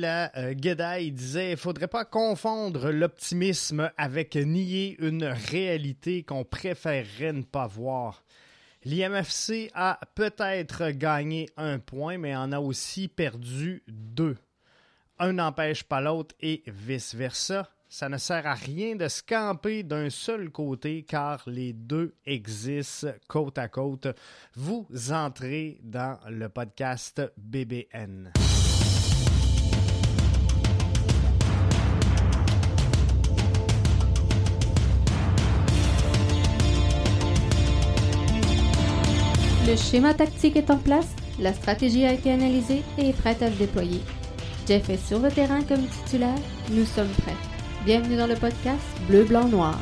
la euh, il disait il faudrait pas confondre l'optimisme avec nier une réalité qu'on préférerait ne pas voir. L'IMFC a peut-être gagné un point, mais en a aussi perdu deux. Un n'empêche pas l'autre et vice-versa. Ça ne sert à rien de se camper d'un seul côté car les deux existent côte à côte. Vous entrez dans le podcast BBN. Le schéma tactique est en place, la stratégie a été analysée et est prête à se déployer. Jeff est sur le terrain comme titulaire, nous sommes prêts. Bienvenue dans le podcast Bleu, Blanc, Noir.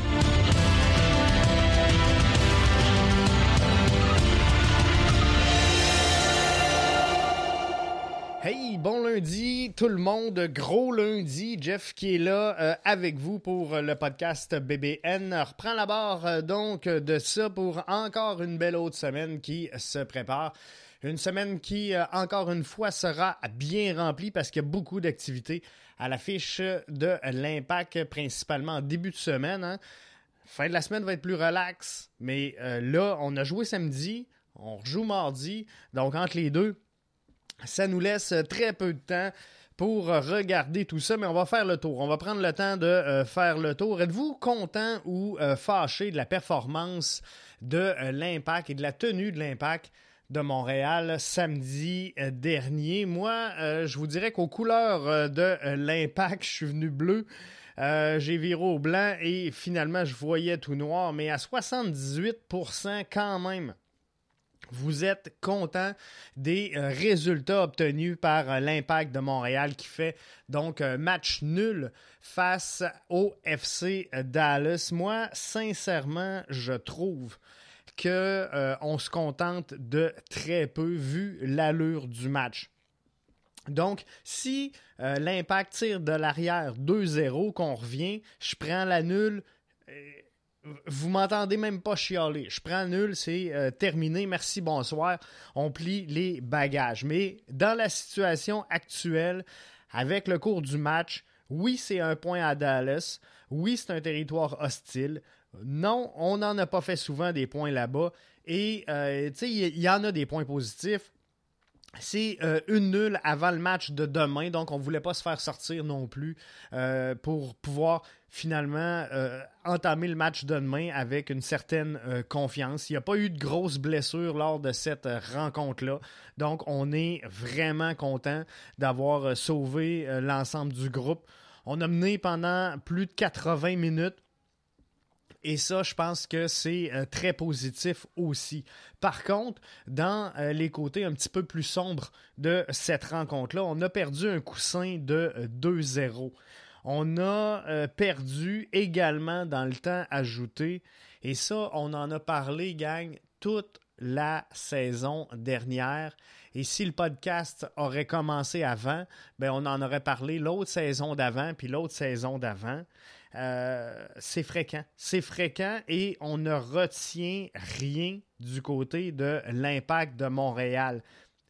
Bon lundi tout le monde, gros lundi, Jeff qui est là euh, avec vous pour le podcast BBN. Reprend la barre euh, donc de ça pour encore une belle autre semaine qui se prépare. Une semaine qui, euh, encore une fois, sera bien remplie parce qu'il y a beaucoup d'activités à l'affiche de l'impact, principalement en début de semaine. Hein. Fin de la semaine va être plus relax, mais là, on a joué samedi, on rejoue mardi, donc entre les deux, ça nous laisse très peu de temps pour regarder tout ça, mais on va faire le tour. On va prendre le temps de euh, faire le tour. Êtes-vous content ou euh, fâché de la performance de euh, l'impact et de la tenue de l'impact de Montréal samedi dernier? Moi, je vous dirais qu'aux couleurs de l'impact, je suis venu bleu. j'ai viré au blanc et finalement, je voyais tout noir, mais à 78% quand même vous êtes content des euh, résultats obtenus par euh, l'Impact de Montréal qui fait donc un match nul face au FC Dallas. Moi, sincèrement, je trouve que euh, se contente de très peu vu l'allure du match. Donc, si l'impact tire de l'arrière 2-0, qu'on revient, je prends la nulle vous m'entendez même pas chialer. Je prends nul, c'est euh, terminé. Merci, bonsoir. On plie les bagages. Mais dans la situation actuelle, avec le cours du match, oui, c'est un point à Dallas. Oui, c'est un territoire hostile. Non, on n'en a pas fait souvent des points là-bas. Et, euh, il y, en a des points positifs. C'est euh, une nulle avant le match de demain, donc on ne voulait pas se faire sortir non plus euh, pour pouvoir finalement euh, entamer le match de demain avec une certaine confiance. Il n'y a pas eu de grosses blessures lors de cette rencontre-là, donc on est vraiment content d'avoir sauvé l'ensemble du groupe. On a mené pendant plus de 80 minutes et ça, je pense que c'est euh, très positif aussi. Par contre, dans euh, les côtés un petit peu plus sombres de cette rencontre-là, on a perdu un coussin de 2-0. Euh, on a perdu également dans le temps ajouté. Et ça, on en a parlé, gang, toute la saison dernière. Et si le podcast aurait commencé avant, ben on en aurait parlé l'autre saison d'avant, puis l'autre saison d'avant. Euh, c'est fréquent. C'est fréquent et on ne retient rien du côté de l'impact de Montréal.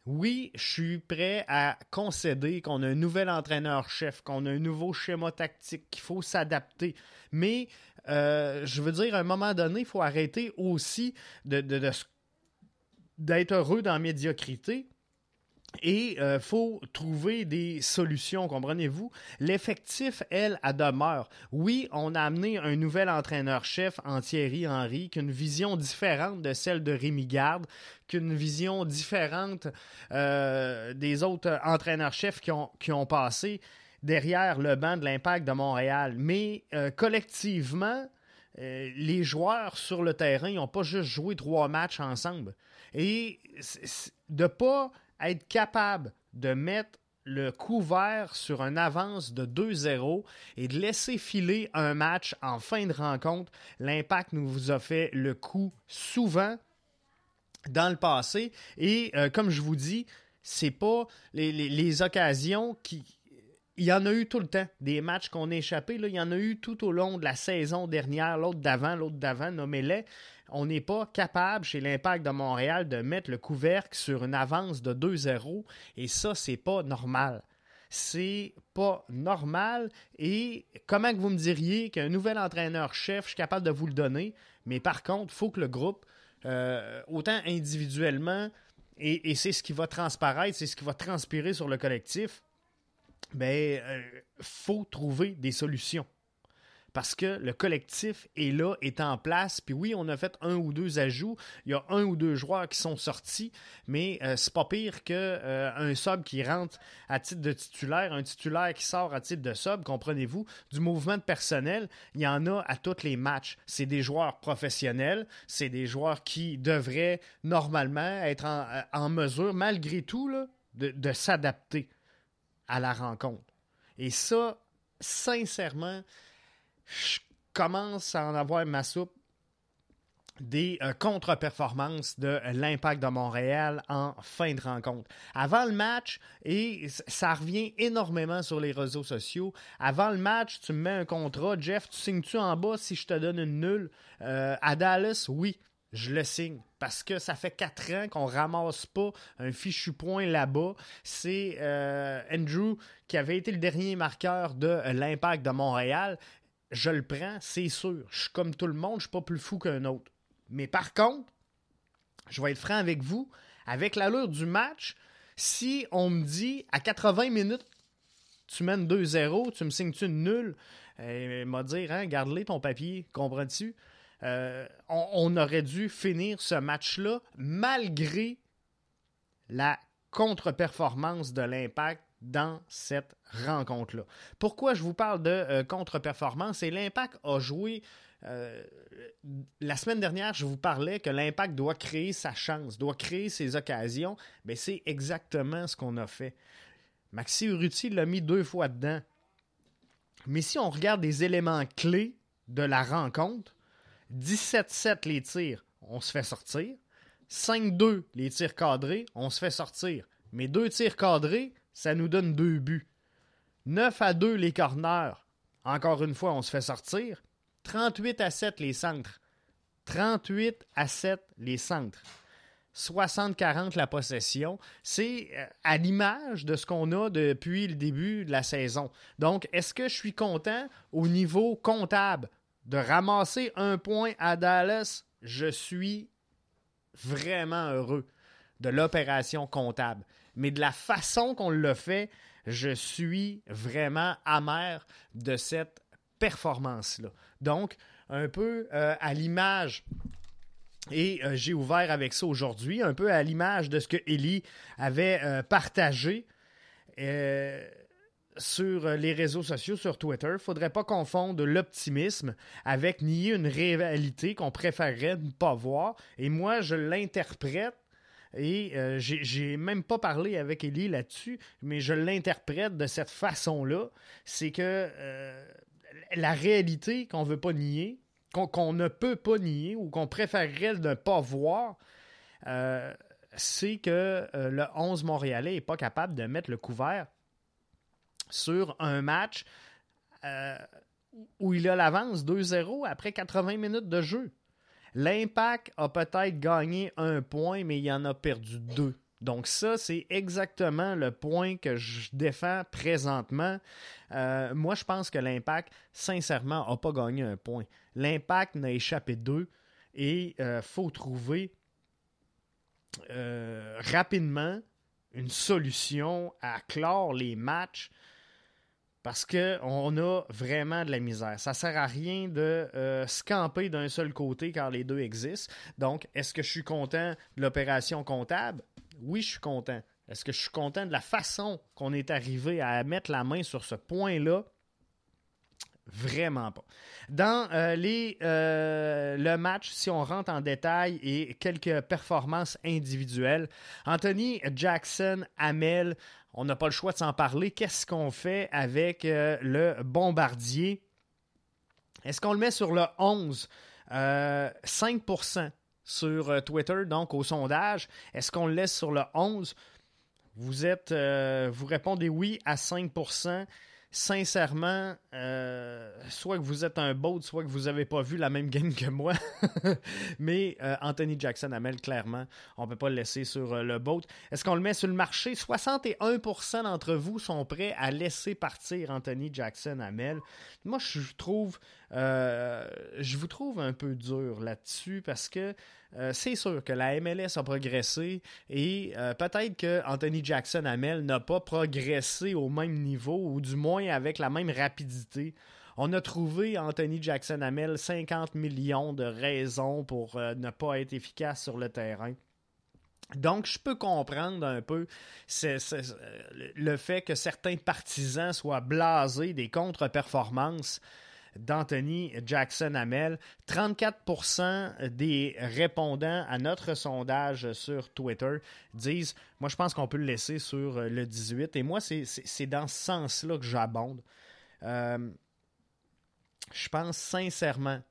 Oui, je suis prêt à concéder qu'on a un nouvel entraîneur-chef, qu'on a un nouveau schéma tactique, qu'il faut s'adapter. Mais euh, je veux dire, à un moment donné, il faut arrêter aussi d'être heureux dans la médiocrité et il euh, faut trouver des solutions, comprenez-vous? L'effectif, elle, a demeure. Oui, on a amené un nouvel entraîneur-chef en Thierry Henry, qui a une vision différente de celle de Rémi Garde, qui a une vision différente euh, des autres entraîneurs-chefs qui ont, qui ont passé derrière le banc de l'impact de Montréal. Mais euh, collectivement, les joueurs sur le terrain n'ont pas juste joué trois matchs ensemble. Et de pas être capable de mettre le couvert sur une avance de 2-0 et de laisser filer un match en fin de rencontre. L'impact nous a fait le coup souvent dans le passé. Et euh, comme je vous dis, c'est pas les, occasions qui. Il y en a eu tout le temps. Des matchs qu'on a échappés, il y en a eu tout au long de la saison dernière, l'autre d'avant, l'autre d'avant, nommez-les on n'est pas capable chez l'Impact de Montréal de mettre le couvercle sur une avance de 2-0 et ça, c'est pas normal. c'est pas normal. Et comment que vous me diriez qu'un nouvel entraîneur-chef, je suis capable de vous le donner, mais par contre, il faut que le groupe, euh, autant individuellement, et, c'est ce qui va transparaître, c'est ce qui va transpirer sur le collectif, ben, euh, faut trouver des solutions parce que le collectif est là, est en place. Puis oui, on a fait un ou deux ajouts. Il y a un ou deux joueurs qui sont sortis, mais euh, c'est pas pire qu'un euh, sub qui rentre à titre de titulaire, un titulaire qui sort à titre de sub, comprenez-vous, du mouvement de personnel, il y en a à tous les matchs. C'est des joueurs professionnels, c'est des joueurs qui devraient normalement être en, mesure, malgré tout, de, de s'adapter à la rencontre. Et ça, sincèrement, je commence à en avoir ma soupe des euh, contre-performances de l'impact de Montréal en fin de rencontre. Avant le match, et ça revient énormément sur les réseaux sociaux, avant le match, tu me mets un contrat, Jeff, tu signes-tu en bas si je te donne une nulle? Euh, à Dallas, oui, je le signe. Parce que ça fait quatre ans qu'on ramasse pas un fichu point là-bas. C'est euh, Andrew qui avait été le dernier marqueur de l'impact de Montréal je le prends, c'est sûr. Je suis comme tout le monde, je suis pas plus fou qu'un autre. Mais par contre, je vais être franc avec vous, avec l'allure du match, si on me dit à 80 minutes, tu mènes 2-0, tu me signes-tu une nulle, euh, m'a dire, hein, garde-les ton papier, comprends-tu? Euh, on, aurait dû finir ce match-là malgré la contre-performance de l'impact dans cette rencontre-là. Pourquoi je vous parle de euh, contre-performance? Et l'impact a joué. Euh, la semaine dernière, je vous parlais que l'impact doit créer sa chance, doit créer ses occasions. Mais c'est exactement ce qu'on a fait. Maxi Urruti l'a mis deux fois dedans. Mais si on regarde les éléments clés de la rencontre, 17-7 les tirs, on se fait sortir. 5-2 les tirs cadrés, on se fait sortir. Mais deux tirs cadrés, ça nous donne deux buts. 9 à 2 les corners. Encore une fois, on se fait sortir. 38 à 7 les centres. 38 à 7 les centres. 60-40 la possession. C'est euh, à l'image de ce qu'on a depuis le début de la saison. Donc, est-ce que je suis content au niveau comptable? De ramasser un point à Dallas? Je suis vraiment heureux de l'opération comptable mais de la façon qu'on l'a fait, je suis vraiment amer de cette performance-là. Donc, un peu euh, à l'image et euh, j'ai ouvert avec ça aujourd'hui, un peu à l'image de ce que Ellie avait euh, partagé sur les réseaux sociaux, sur Twitter. Faudrait pas confondre l'optimisme avec nier une réalité qu'on préférerait ne pas voir. Et moi, je l'interprète et euh, j'ai même pas parlé avec Ellie là-dessus, mais je l'interprète de cette façon-là. C'est que euh, la réalité qu'on veut pas nier, qu'on ne peut pas nier ou qu'on préférerait ne pas voir, euh, c'est que le 11 Montréalais n'est pas capable de mettre le couvert sur un match où il a l'avance 2-0 après 80 minutes de jeu. L'Impact a peut-être gagné un point, mais il en a perdu deux. Donc ça, c'est exactement le point que je défends présentement. Euh, moi, je pense que l'Impact, sincèrement, n'a pas gagné un point. L'Impact n'a échappé deux et il euh, faut trouver euh, rapidement une solution à clore les matchs parce qu'on a vraiment de la misère. Ça sert à rien de euh, se camper d'un seul côté car les deux existent. Donc, est-ce que je suis content de l'opération comptable? Oui, je suis content. Est-ce que je suis content de la façon qu'on est arrivé à mettre la main sur ce point-là? Vraiment pas. Dans euh, les, euh, le match, si on rentre en détail et quelques performances individuelles, Anthony Jackson, Amel, on n'a pas le choix de s'en parler. Qu'est-ce qu'on fait avec euh, le bombardier? Est-ce qu'on le met sur le 11? 5% sur Twitter, donc au sondage? Est-ce qu'on le laisse sur le 11? Vous êtes, vous répondez oui à 5%. Sincèrement, euh, soit que vous êtes un boat, soit que vous n'avez pas vu la même game que moi. Mais euh, Anthony Jackson Amel, clairement, on ne peut pas le laisser sur euh, le boat. Est-ce qu'on le met sur le marché? 61% d'entre vous sont prêts à laisser partir Anthony Jackson Amel. Moi, je trouve, je vous trouve un peu dur là-dessus parce que euh, c'est sûr que la MLS a progressé et euh, peut-être que Anthony Jackson Hamel n'a pas progressé au même niveau ou du moins avec la même rapidité. On a trouvé Anthony Jackson Hamel 50 millions de raisons pour euh, ne pas être efficace sur le terrain. Donc, je peux comprendre un peu le fait que certains partisans soient blasés des contre-performances d'Anthony Jackson Hamel. 34% des répondants à notre sondage sur Twitter disent Moi, je pense qu'on peut le laisser sur le 18. Et moi, c'est dans ce sens-là que j'abonde. Euh, je pense sincèrement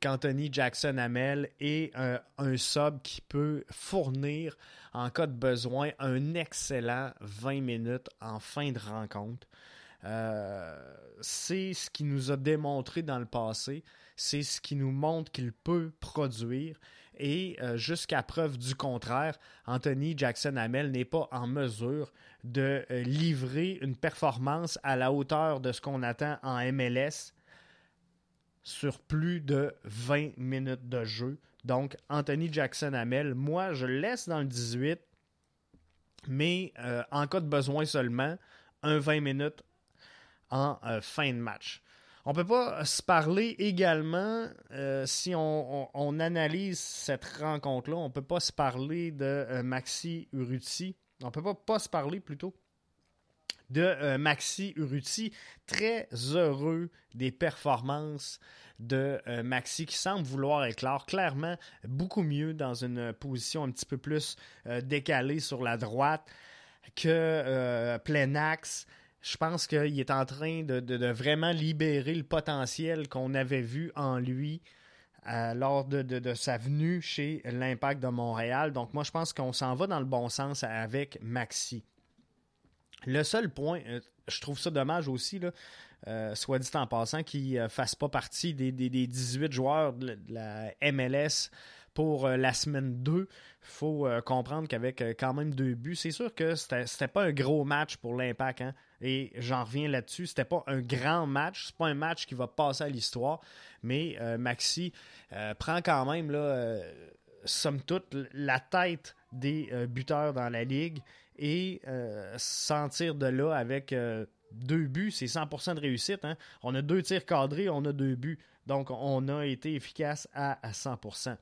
qu'Anthony Jackson Hamel est un, un, sub qui peut fournir, en cas de besoin, un excellent 20 minutes en fin de rencontre. Euh, c'est ce qui nous a démontré dans le passé, c'est ce qui nous montre qu'il peut produire. Et euh, jusqu'à preuve du contraire, Anthony Jackson Hamel n'est pas en mesure de euh, livrer une performance à la hauteur de ce qu'on attend en MLS sur plus de 20 minutes de jeu. Donc, Anthony Jackson Hamel, moi, je le laisse dans le 18, mais en cas de besoin seulement, un 20 minutes en euh, fin de match. On ne peut pas se parler également, euh, si on, analyse cette rencontre-là, on ne peut pas se parler de euh, Maxi Urruti. On ne peut pas, pas se parler plutôt de Maxi Urruti. Très heureux des performances de Maxi qui semble vouloir éclore clairement beaucoup mieux dans une position un petit peu plus décalée sur la droite que plein axe je pense qu'il est en train de, vraiment libérer le potentiel qu'on avait vu en lui euh, lors de, sa venue chez l'Impact de Montréal. Donc moi, je pense qu'on s'en va dans le bon sens avec Maxi. Le seul point, euh, je trouve ça dommage aussi, là, euh, soit dit en passant, qu'il ne fasse pas partie des, 18 joueurs de la MLS pour la semaine 2 il faut comprendre qu'avec quand même deux buts, c'est sûr que c'était pas un gros match pour l'Impact. Hein? Et j'en reviens là-dessus. C'était pas un grand match. C'est pas un match qui va passer à l'histoire. Mais euh, Maxi euh, prend quand même, là, euh, somme toute, la tête des buteurs dans la ligue. Et sentir de là avec deux buts, c'est 100% de réussite. Hein. On a deux tirs cadrés, on a deux buts. Donc, on a été efficace à, à 100%.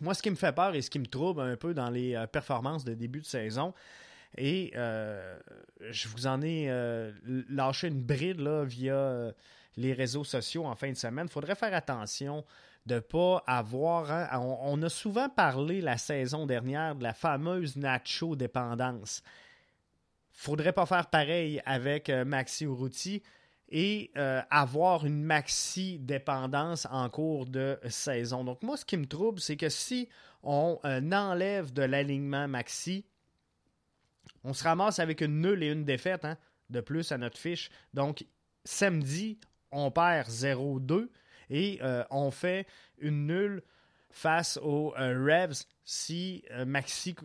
Moi, ce qui me fait peur et ce qui me trouble un peu dans les performances de début de saison, et euh, je vous en ai euh, lâché une bride via euh, les réseaux sociaux en fin de semaine. Il faudrait faire attention de ne pas avoir. Hein, on, a souvent parlé la saison dernière de la fameuse Nacho dépendance. Faudrait pas faire pareil avec Maxi Urruti et avoir une maxi dépendance en cours de saison. Donc moi, ce qui me trouble, c'est que si on enlève de l'alignement maxi, on se ramasse avec une nulle et une défaite hein, de plus à notre fiche. Donc, samedi, on perd 0-2 et euh, on fait une nulle face aux euh, Revs si euh, Maxi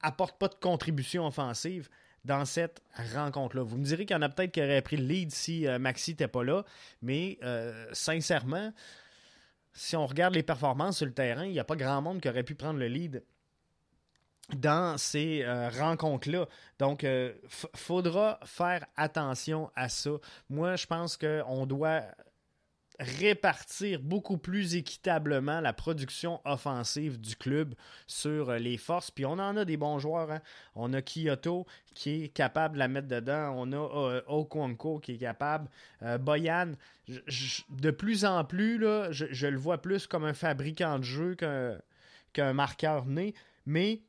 apporte pas de contribution offensive dans cette rencontre-là. Vous me direz qu'il y en a peut-être qui auraient pris le lead si Maxi n'était pas là, mais sincèrement, si on regarde les performances sur le terrain, il n'y a pas grand monde qui aurait pu prendre le lead dans ces euh, rencontres-là. Donc, il euh, faudra faire attention à ça. Moi, je pense qu'on doit répartir beaucoup plus équitablement la production offensive du club sur euh, les forces. Puis on en a des bons joueurs. Hein. On a Kyoto qui est capable de la mettre dedans. On a Okonko qui est capable. Boyan, de plus en plus, je, le vois plus comme un fabricant de jeu qu'un marqueur né. Mais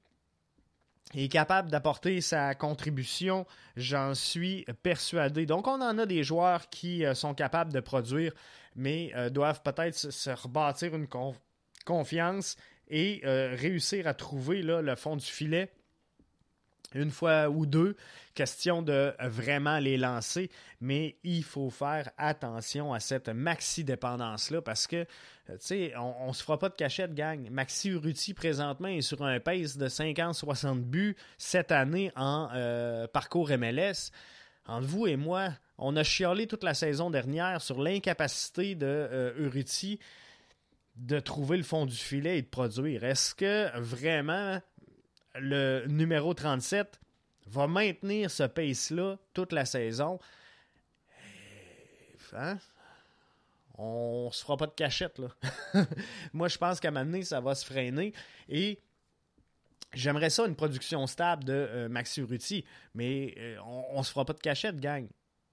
est capable d'apporter sa contribution, j'en suis persuadé. Donc on en a des joueurs qui euh, sont capables de produire, mais euh, doivent peut-être se, rebâtir une confiance et euh, réussir à trouver là, le fond du filet une fois ou deux, question de vraiment les lancer, mais il faut faire attention à cette maxi-dépendance-là parce que, tu sais, on, ne se fera pas de cachette, gang. Maxi Urruti, présentement, est sur un pace de 50-60 buts cette année en euh, parcours MLS. Entre vous et moi, on a chialé toute la saison dernière sur l'incapacité de euh, de trouver le fond du filet et de produire. Est-ce que vraiment le numéro 37 va maintenir ce pace-là toute la saison? Hein? On se fera pas de cachette, là. Moi, je pense qu'à un moment ça va se freiner. Et j'aimerais ça, une production stable de euh, Maxi Urruti. Mais euh, on, ne se fera pas de cachette, gang.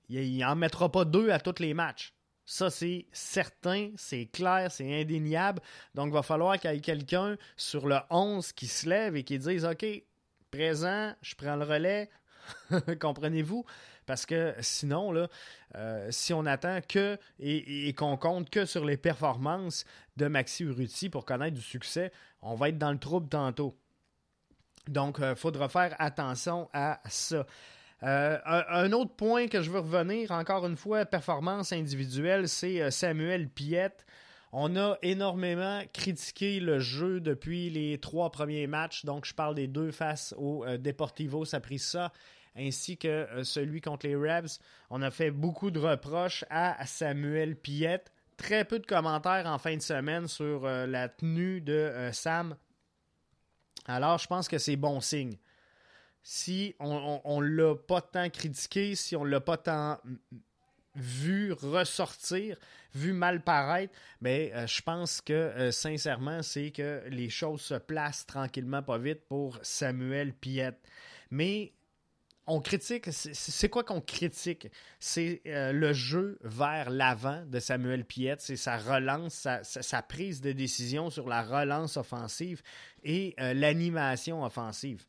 Il n'en mettra pas deux à tous les matchs. Ça, c'est certain, c'est clair, c'est indéniable. Donc, il va falloir qu'il y ait quelqu'un sur le 11 qui se lève et qui dise OK, présent, je prends le relais. Comprenez-vous? Parce que sinon, là, euh, si on attend que et, qu'on compte que sur les performances de Maxi Urruti pour connaître du succès, on va être dans le trouble tantôt. Donc, il euh, faudra faire attention à ça. Euh, un, autre point que je veux revenir, encore une fois, performance individuelle, c'est euh, Samuel Piette. On a énormément critiqué le jeu depuis les trois premiers matchs. Donc, je parle des deux face au euh, Deportivo Saprissa ainsi que celui contre les Rebs. On a fait beaucoup de reproches à Samuel Piette. Très peu de commentaires en fin de semaine sur la tenue de Sam. Alors, je pense que c'est bon signe si on ne l'a pas tant critiqué, si on l'a pas tant vu ressortir, vu mal paraître, mais euh, je pense que euh, sincèrement, c'est que les choses se placent tranquillement pas vite pour Samuel Piette. Mais on critique, c'est quoi qu'on critique? C'est euh, le jeu vers l'avant de Samuel Piette, c'est sa relance, sa, prise de décision sur la relance offensive et l'animation offensive.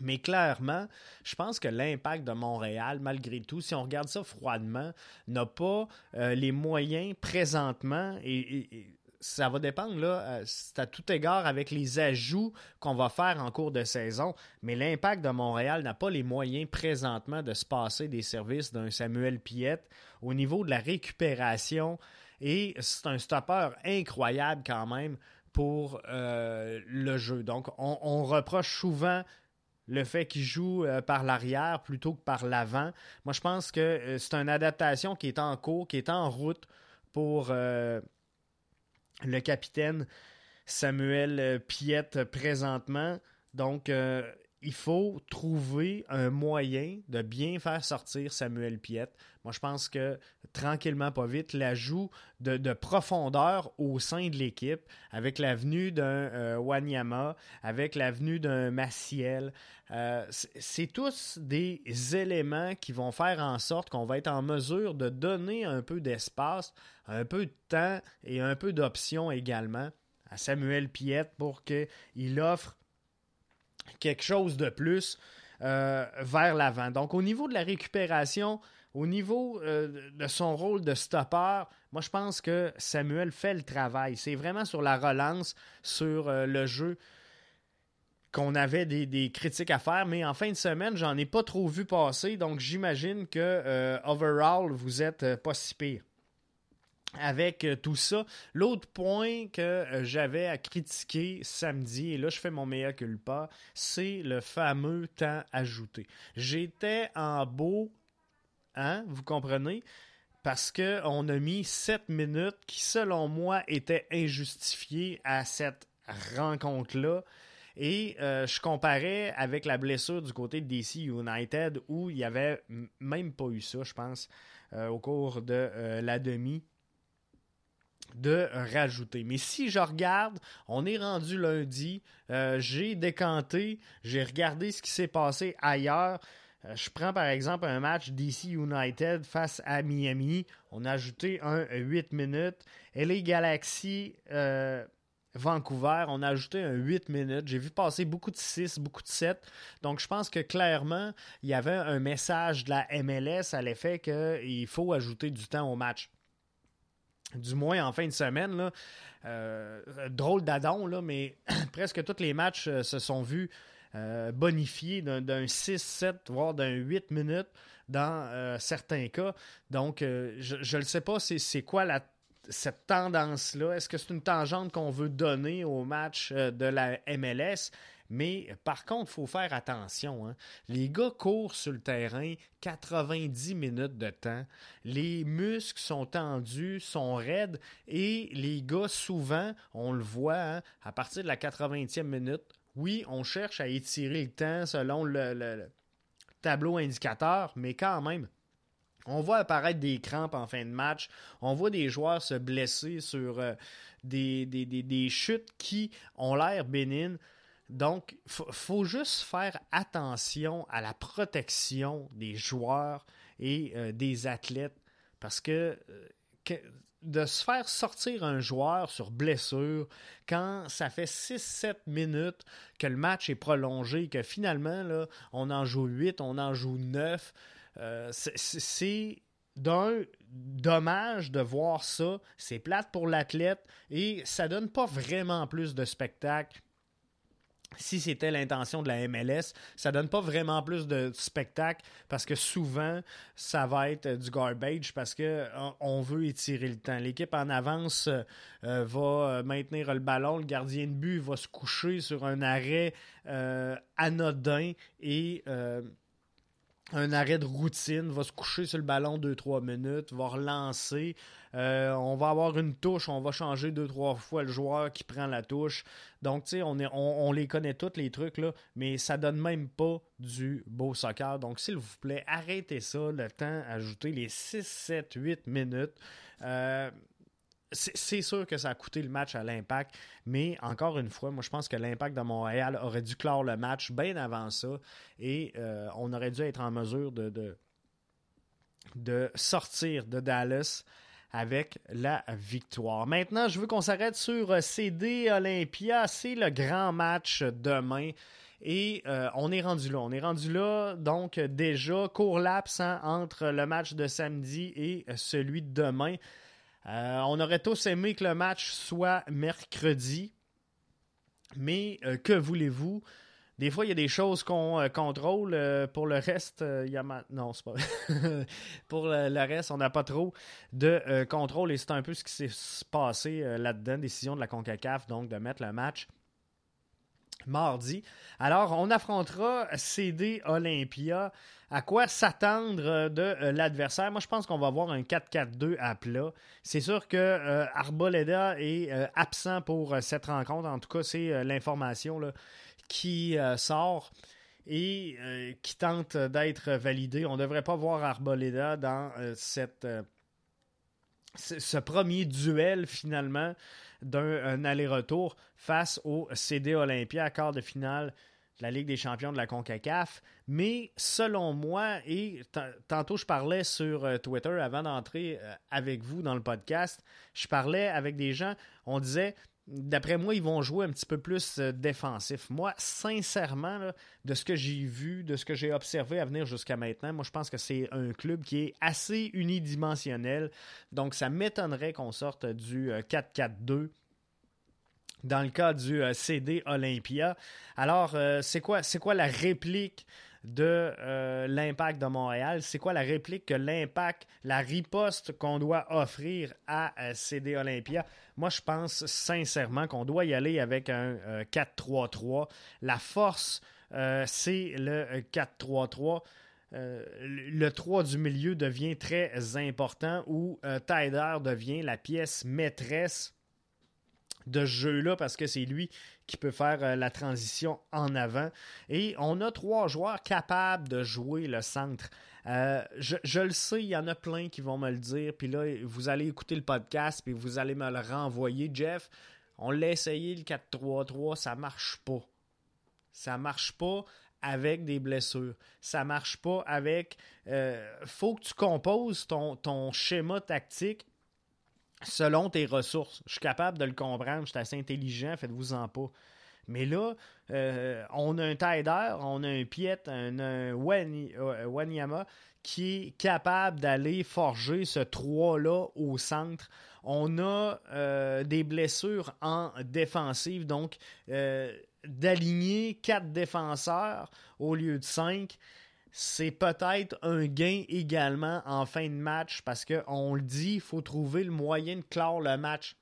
Mais clairement, je pense que l'impact de Montréal, malgré tout, si on regarde ça froidement, n'a pas euh, les moyens présentement et, ça va dépendre, là, euh, c'est à tout égard avec les ajouts qu'on va faire en cours de saison. Mais l'impact de Montréal n'a pas les moyens présentement de se passer des services d'un Samuel Piette au niveau de la récupération. Et c'est un stopper incroyable quand même pour euh, le jeu. Donc, on reproche souvent le fait qu'il joue euh, par l'arrière plutôt que par l'avant. Moi, je pense que euh, c'est une adaptation qui est en cours, qui est en route pour euh, le capitaine Samuel Piette présentement. Donc, il faut trouver un moyen de bien faire sortir Samuel Piette. Moi, je pense que tranquillement, pas vite, l'ajout de, profondeur au sein de l'équipe, avec l'avenue d'un euh, Wanyama, avec l'avenue d'un Maciel, euh, c'est tous des éléments qui vont faire en sorte qu'on va être en mesure de donner un peu d'espace, un peu de temps et un peu d'options également à Samuel Piette pour qu'il offre quelque chose de plus euh, vers l'avant. Donc, au niveau de la récupération, au niveau euh, de son rôle de stopper, moi, je pense que Samuel fait le travail. C'est vraiment sur la relance, sur euh, le jeu qu'on avait des, critiques à faire, mais en fin de semaine, j'en ai pas trop vu passer, donc j'imagine que overall, vous êtes pas si pire avec euh, tout ça. L'autre point que euh, j'avais à critiquer samedi, et là je fais mon meilleur culpa, c'est le fameux temps ajouté. J'étais en beau, hein, vous comprenez? Parce qu'on a mis 7 minutes qui, selon moi, étaient injustifiées à cette rencontre-là. Et euh, je comparais avec la blessure du côté de DC United où il n'y avait même pas eu ça, je pense, au cours de la demi de rajouter. Mais si je regarde, on est rendu lundi, euh, j'ai décanté, j'ai regardé ce qui s'est passé ailleurs. Euh, je prends par exemple un match DC United face à Miami. On a ajouté un 8 minutes. LA Galaxy euh, Vancouver, on a ajouté un 8 minutes. J'ai vu passer beaucoup de 6, beaucoup de 7. Donc je pense que clairement, il y avait un message de la MLS à l'effet qu'il faut ajouter du temps au match du moins en fin de semaine. Euh, drôle d'adon, mais presque tous les matchs euh, se sont vus bonifié d'un 6, 7, voire d'un 8 minutes dans certains cas. Donc, je ne sais pas c'est quoi cette tendance-là? Est-ce que c'est une tangente qu'on veut donner au match de la MLS? Mais par contre, il faut faire attention. Hein. Les gars courent sur le terrain 90 minutes de temps. Les muscles sont tendus, sont raides et les gars, souvent, on le voit, hein, à partir de la 80e minute, oui, on cherche à étirer le temps selon le, tableau indicateur, mais quand même, on voit apparaître des crampes en fin de match. On voit des joueurs se blesser sur euh, des, des, chutes qui ont l'air bénignes. Donc, il faut, juste faire attention à la protection des joueurs et euh, des athlètes parce euh, que, de se faire sortir un joueur sur blessure quand ça fait 6-7 minutes que le match est prolongé, que finalement, on en joue 8, on en joue 9, euh, c'est d'un dommage de voir ça. C'est plate pour l'athlète et ça donne pas vraiment plus de spectacle si c'était l'intention de la MLS, ça donne pas vraiment plus de spectacle parce que souvent ça va être du garbage parce que euh, on veut étirer le temps. L'équipe en avance euh, va euh, maintenir le ballon, le gardien de but va se coucher sur un arrêt anodin et un arrêt de routine, va se coucher sur le ballon 2-3 minutes, va relancer. Euh, on va avoir une touche, on va changer 2-3 fois le joueur qui prend la touche. Donc, tu sais, on, les connaît tous les trucs, là, mais ça donne même pas du beau soccer. Donc, s'il vous plaît, arrêtez ça, le temps, ajoutez les 6, 7, 8 minutes. Euh, c'est sûr que ça a coûté le match à l'impact, mais encore une fois, moi je pense que l'impact de Montréal aurait dû clore le match bien avant ça et euh, on aurait dû être en mesure de, sortir de Dallas avec la victoire. Maintenant, je veux qu'on s'arrête sur euh, CD Olympia. C'est le grand match demain. Et euh, on est rendu là. On est rendu là, donc déjà, court laps hein, entre le match de samedi et celui de demain. Euh, on aurait tous aimé que le match soit mercredi, mais euh, que voulez-vous? Des fois, il y a des choses qu'on euh, contrôle. pour le reste, y a non, c'est pas pour le, reste, on n'a pas trop de contrôle et c'est un peu ce qui s'est passé là-dedans. Décision de la Concacaf, donc de mettre le match mardi. Alors, on affrontera CD Olympia. À quoi s'attendre euh, de euh, l'adversaire? Moi, je pense qu'on va avoir un 4-4-2 à plat. C'est sûr que euh, Arboleda est absent pour cette rencontre. En tout cas, c'est l'information qui sort et qui tente d'être validée. On ne devrait pas voir Arboleda dans cette, ce premier duel finalement d'un aller-retour face au CD Olympia, quart de finale la Ligue des champions de la CONCACAF. Mais selon moi, et tantôt je parlais sur euh, Twitter avant d'entrer euh, avec vous dans le podcast, je parlais avec des gens, on disait D'après moi, ils vont jouer un petit peu plus euh, défensif. Moi, sincèrement, de ce que j'ai vu, de ce que j'ai observé à venir jusqu'à maintenant, moi, je pense que c'est un club qui est assez unidimensionnel. Donc, ça m'étonnerait qu'on sorte du 4-4-2 euh, dans le cas du euh, CD Olympia. Alors, c'est quoi, quoi la réplique de l'impact de Montréal? C'est quoi la réplique que l'impact, la riposte qu'on doit offrir à CD Olympia? Moi, je pense sincèrement qu'on doit y aller avec un 4-3-3. Euh, La force, euh, c'est le 4-3-3. Euh, le 3 du milieu devient très important où Tyder devient la pièce maîtresse de ce jeu-là parce que c'est lui qui peut faire la transition en avant. Et on a trois joueurs capables de jouer le centre. Euh, je, le sais, il y en a plein qui vont me le dire. Puis là, vous allez écouter le podcast, puis vous allez me le renvoyer. Jeff, on l'a essayé le 4-3-3, ça marche pas. Ça marche pas avec des blessures. Ça marche pas avec. Euh, faut que tu composes ton schéma tactique selon tes ressources. Je suis capable de le comprendre, je suis assez intelligent, faites-vous-en pas. Mais là, euh, on a un Tider, on a un Piet, un, Wanyama qui est capable d'aller forger ce 3-là au centre. On a euh, des blessures en défensive, donc euh, d'aligner quatre défenseurs au lieu de cinq, c'est peut-être un gain également en fin de match parce qu'on le dit, il faut trouver le moyen de clore le match.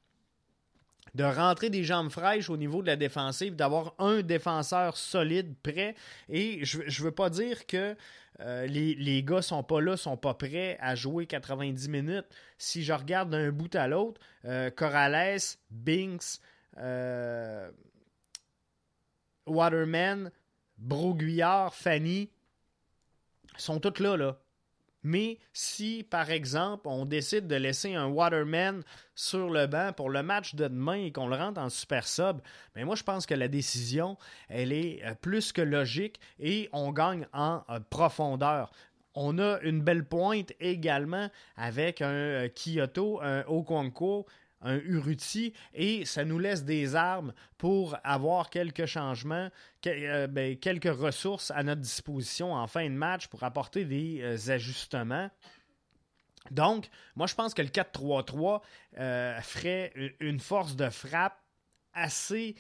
De rentrer des jambes fraîches au niveau de la défensive, d'avoir un défenseur solide prêt. Et je ne veux pas dire que euh, les, les gars sont pas là, sont pas prêts à jouer 90 minutes. Si je regarde d'un bout à l'autre, euh, Corrales, Binks, euh, Waterman, Broguillard, Fanny, sont toutes là, là. Mais si, par exemple, on décide de laisser un Waterman sur le banc pour le match de demain et qu'on le rentre en super sub, mais ben moi je pense que la décision, elle est euh, plus que logique et on gagne en euh, profondeur. On a une belle pointe également avec un euh, Kyoto, un Okonkwo, un Uruti et ça nous laisse des armes pour avoir quelques changements, euh, ben, quelques ressources à notre disposition en fin de match pour apporter des euh, ajustements. Donc, moi, je pense que le 4-3-3 euh, ferait une force de frappe assez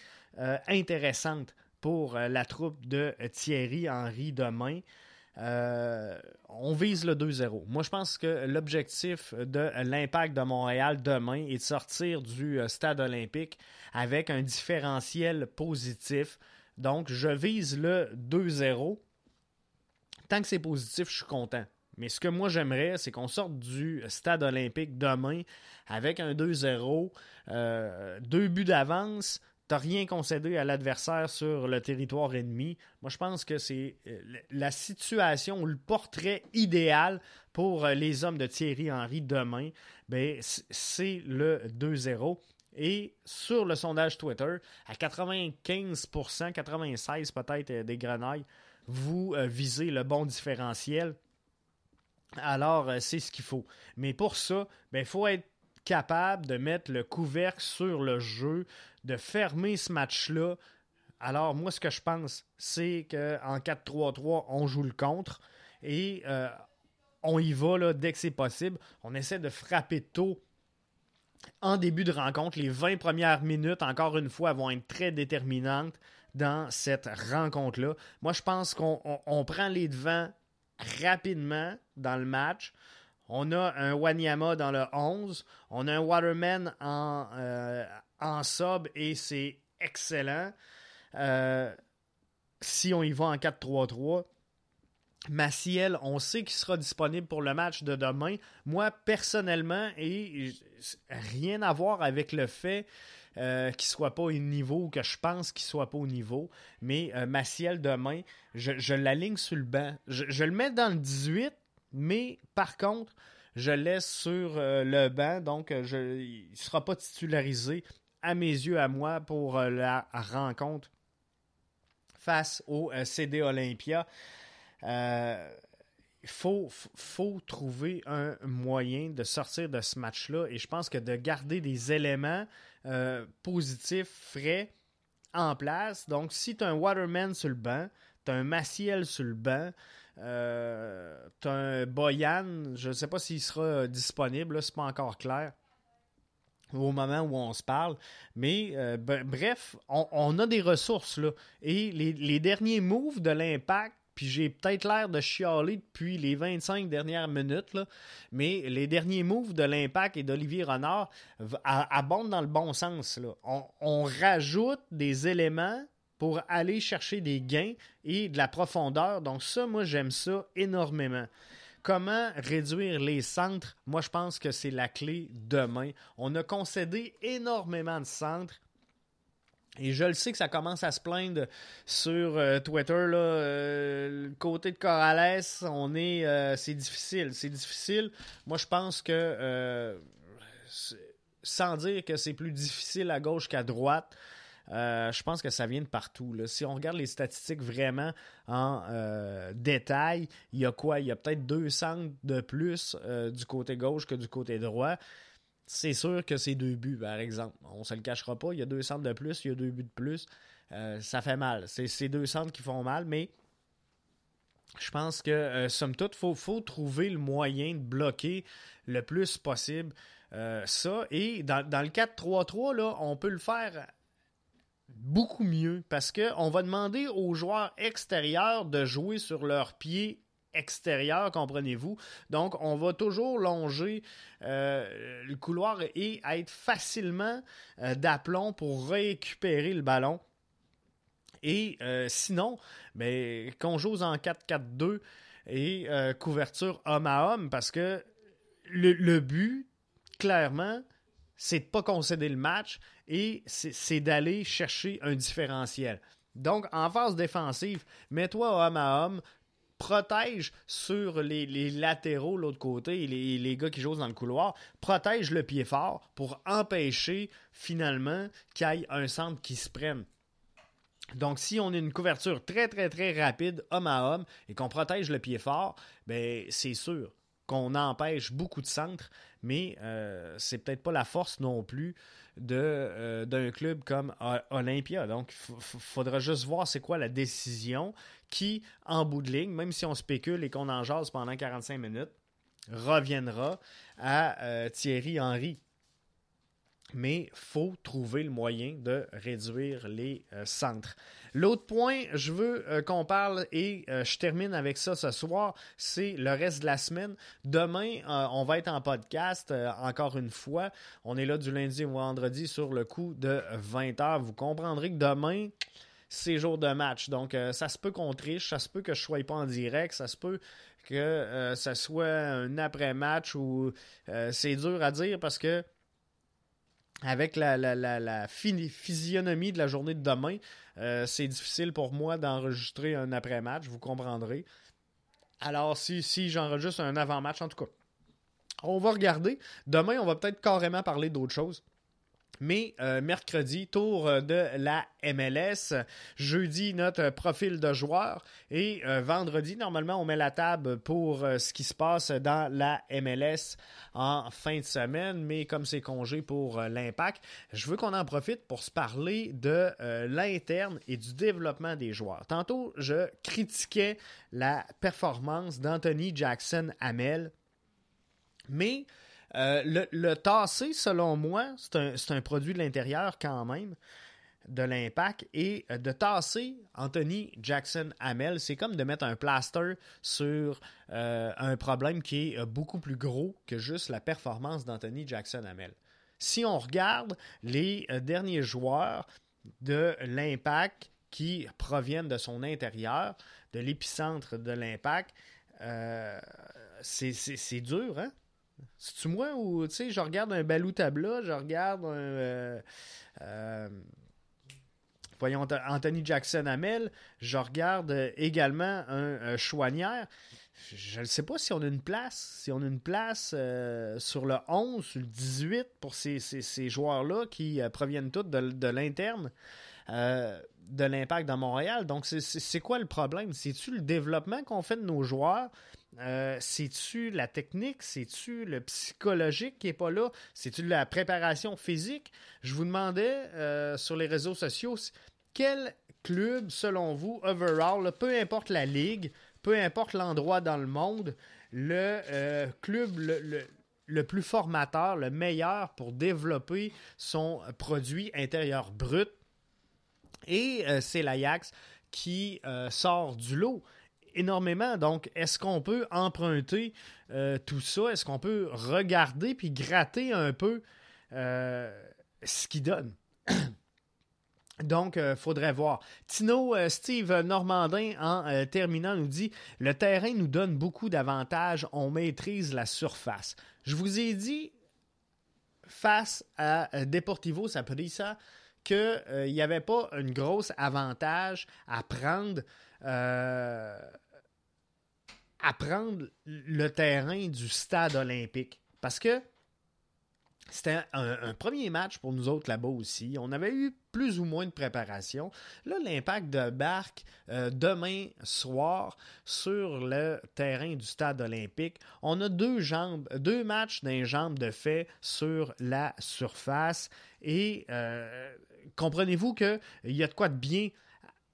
intéressante pour la troupe de Thierry Henry demain. Euh, on vise le 2-0. Moi, je pense que l'objectif de l'impact de Montréal demain est de sortir du euh, stade olympique avec un différentiel positif. Donc, je vise le 2-0. Tant que c'est positif, je suis content. Mais ce que moi j'aimerais, c'est qu'on sorte du stade olympique demain avec un 2-0, euh, deux buts d'avance, n'as rien concédé à l'adversaire sur le territoire ennemi. Moi, je pense que c'est euh, la situation ou le portrait idéal pour euh, les hommes de Thierry Henry demain. Ben, c'est le 2-0. Et sur le sondage Twitter, à 95%, 96% peut-être euh, des grenailles, vous visez le bon différentiel. Alors, c'est ce qu'il faut. Mais pour ça, il ben, faut être capable de mettre le couvercle sur le jeu, de fermer ce match-là. Alors, moi, ce que je pense, c'est qu'en 4-3-3, on joue le contre et euh, on y va là, dès que c'est possible. On essaie de frapper tôt en début de rencontre. Les 20 premières minutes, encore une fois, vont être très déterminantes dans cette rencontre-là. Moi, je pense qu'on prend les devants rapidement dans le match. On a un Wanyama dans le 11. On a un Waterman en, euh, en sub et c'est excellent. Euh, si on y va en 4-3-3. Maciel, on sait qu'il sera disponible pour le match de demain. Moi, personnellement, et rien à voir avec le fait euh, qu'il ne soit pas au niveau ou que je pense qu'il ne soit pas au niveau, mais Maciel demain, je, l'aligne sur le banc. Je, le mets dans le 18, mais par contre, je laisse sur euh, le banc, donc euh, il ne sera pas titularisé à mes yeux, à moi, pour euh, la rencontre face au CD Olympia. Il faut, faut, trouver un moyen de sortir de ce match-là et je pense que de garder des éléments positifs, frais en place. Donc, si tu as un Waterman sur le banc, tu as un Maciel sur le banc, euh, tu as un Boyan, je ne sais pas s'il sera disponible, c'est pas encore clair au moment où on se parle. Mais euh, bref, on, a des ressources là. Et les, derniers moves de l'impact, puis j'ai peut-être l'air de chialer depuis les 25 dernières minutes, là, mais les derniers moves de l'impact et d'Olivier Renard abondent dans le bon sens. On rajoute des éléments pour aller chercher des gains et de la profondeur. Donc ça, moi, j'aime ça énormément. Comment réduire les centres? Moi, je pense que c'est la clé demain. On a concédé énormément de centres. Et je le sais que ça commence à se plaindre sur euh, Twitter. Là, euh, le côté de Corrales, on est, euh, c'est difficile. C'est difficile. Moi, je pense que, sans dire que c'est plus difficile à gauche qu'à droite, euh, je pense que ça vient de partout. Si on regarde les statistiques vraiment en euh, détail, il y a quoi? Il y a peut-être deux centres de plus euh, du côté gauche que du côté droit. C'est sûr que c'est deux buts, par exemple. On ne se le cachera pas. Il y a deux centres de plus, il y a deux buts de plus. ça fait mal. C'est ces deux centres qui font mal, mais je pense que, somme toute, il faut, trouver le moyen de bloquer le plus possible ça. Et dans, dans le 4-3-3, on peut le faire beaucoup mieux parce qu'on va demander aux joueurs extérieurs de jouer sur leurs pieds extérieur, comprenez-vous? Donc, on va toujours longer euh, le couloir et être facilement euh, d'aplomb pour récupérer le ballon. Et euh, sinon, ben, qu'on joue en 4-4-2 et couverture homme à homme parce que le, le but, clairement, c'est de ne pas concéder le match et c'est d'aller chercher un différentiel. Donc, en phase défensive, mets-toi homme à homme, protège sur les, latéraux, l'autre côté, les, les gars qui jouent dans le couloir, protège le pied fort pour empêcher finalement qu'il y ait un centre qui se prenne. Donc, si on a une couverture très, très, très rapide, homme à homme, et qu'on protège le pied fort, ben, c'est sûr qu'on empêche beaucoup de centres, mais euh, c'est peut-être pas la force non plus euh, d'un club comme Olympia. Donc, il faudra juste voir c'est quoi la décision qui, en bout de ligne, même si on spécule et qu'on en jase pendant 45 minutes, reviendra à euh, Thierry Henry. Mais faut trouver le moyen de réduire les euh, centres. L'autre point, je veux euh, qu'on parle et je termine avec ça ce soir, c'est le reste de la semaine. Demain, on va être en podcast encore une fois. On est là du lundi au vendredi sur le coup de 20h. Vous comprendrez que demain, ces jours de match. Donc, euh, ça se peut qu'on triche, ça se peut que je ne sois pas en direct, ça se peut que euh, ça soit un après-match ou euh, c'est dur à dire parce que avec la, physionomie de la journée de demain, c'est difficile pour moi d'enregistrer un après-match, vous comprendrez. Alors, si, si j'enregistre un avant-match, en tout cas, on va regarder. Demain, on va peut-être carrément parler d'autre chose. Mais euh, mercredi, tour euh, de la MLS. Jeudi, notre profil de joueur. Et euh, vendredi, normalement, on met la table pour ce qui se passe dans la MLS en fin de semaine. Mais comme c'est congé pour l'impact, je veux qu'on en profite pour se parler de l'interne et du développement des joueurs. Tantôt, je critiquais la performance d'Anthony Jackson Hamel. Mais euh, le, le, tassé, selon moi, c'est un, produit de l'intérieur quand même, de l'impact. Et euh, de tasser Anthony Jackson Hamel, c'est comme de mettre un plaster sur euh, un problème qui est beaucoup plus gros que juste la performance d'Anthony Jackson Hamel. Si on regarde les derniers joueurs de l'impact qui proviennent de son intérieur, de l'épicentre de l'impact, c'est dur, hein? C'est-tu moi ou, tu sais, je regarde un Balou Tabla, je regarde un. Euh, euh, voyons, Anthony Jackson Hamel, je regarde euh, également un, Chouanière. Je ne sais pas si on a une place, si on a une place sur le 11, sur le 18 pour ces, ces, joueurs-là qui proviennent tous de, de l'interne de l'impact dans Montréal. Donc, c'est quoi le problème? C'est-tu le développement qu'on fait de nos joueurs? Euh, c'est-tu la technique? C'est-tu le psychologique qui n'est pas là? C'est-tu la préparation physique? Je vous demandais euh, sur les réseaux sociaux quel club, selon vous, overall, peu importe la ligue, peu importe l'endroit dans le monde, le euh, club le, plus formateur, le meilleur pour développer son produit intérieur brut? Et c'est l'Ajax qui sort du lot énormément. Donc, est-ce qu'on peut emprunter euh, tout ça? Est-ce qu'on peut regarder puis gratter un peu euh, ce qu'il donne? Donc, euh, faudrait voir. Tino Steve Normandin, en terminant, nous dit Le terrain nous donne beaucoup d'avantages, on maîtrise la surface. Je vous ai dit, face à Deportivo Saprissa, qu'il n'y avait pas un gros avantage à prendre à prendre le terrain du stade olympique. Parce que c'était un, premier match pour nous autres là-bas aussi. On avait eu plus ou moins de préparation. Là, l'impact de Barque euh, demain soir sur le terrain du stade olympique. On a deux jambes, deux matchs d'un jambe de fait sur la surface. Et euh, comprenez-vous qu'il y a de quoi de bien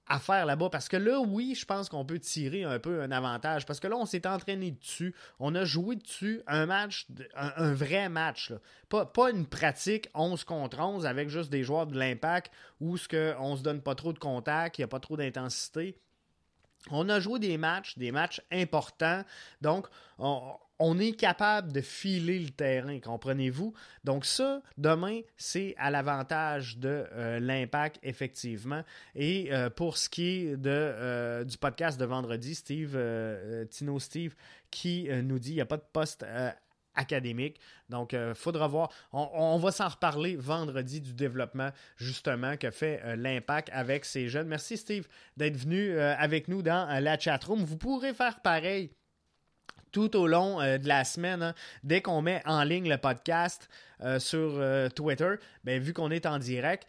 à faire là-bas. Parce que là, oui, je pense qu'on peut tirer un peu un avantage. Parce que là, on s'est entraîné dessus. On a joué dessus un match, un, vrai match. Pas, une pratique 11 contre 11 avec juste des joueurs de l'impact où ce que on se donne pas trop de contact, il n'y a pas trop d'intensité. On a joué des matchs, des matchs importants. Donc, on, est capable de filer le terrain, comprenez-vous? Donc ça, demain, c'est à l'avantage de euh, l'impact, effectivement. Et euh, pour ce qui est euh, du podcast de vendredi, Steve, Tino Steve, qui nous dit qu'il n'y a pas de poste académique. Donc, il faudra voir. On, va s'en reparler vendredi du développement, justement, que fait l'impact avec ces jeunes. Merci, Steve, d'être venu avec nous dans la chatroom. Vous pourrez faire pareil tout au long euh, de la semaine, hein, dès qu'on met en ligne le podcast euh, sur euh, Twitter, ben, vu qu'on est en direct,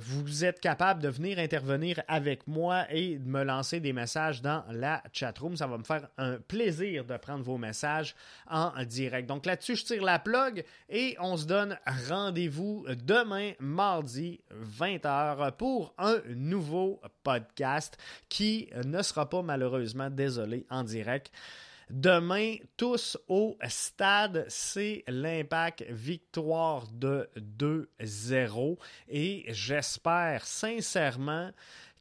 vous êtes capable de venir intervenir avec moi et de me lancer des messages dans la chatroom. Ça va me faire un plaisir de prendre vos messages en direct. Donc là-dessus, je tire la plug et on se donne rendez-vous demain, mardi, 20h, pour un nouveau podcast qui ne sera pas malheureusement, désolé, en direct. Demain, tous au stade, c'est l'impact victoire de 2-0. Et j'espère sincèrement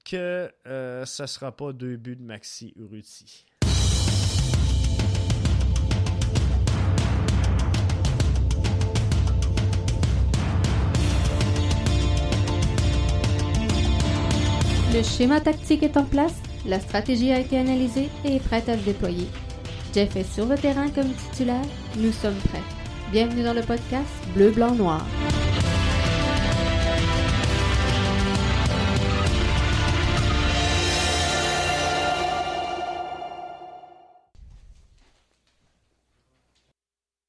que euh, ce ne sera pas deux buts de Maxi Urruti. Le schéma tactique est en place, la stratégie a été analysée et est prête à se déployer. Jeff est sur le terrain comme titulaire, nous sommes prêts. Bienvenue dans le podcast Bleu, Blanc, Noir.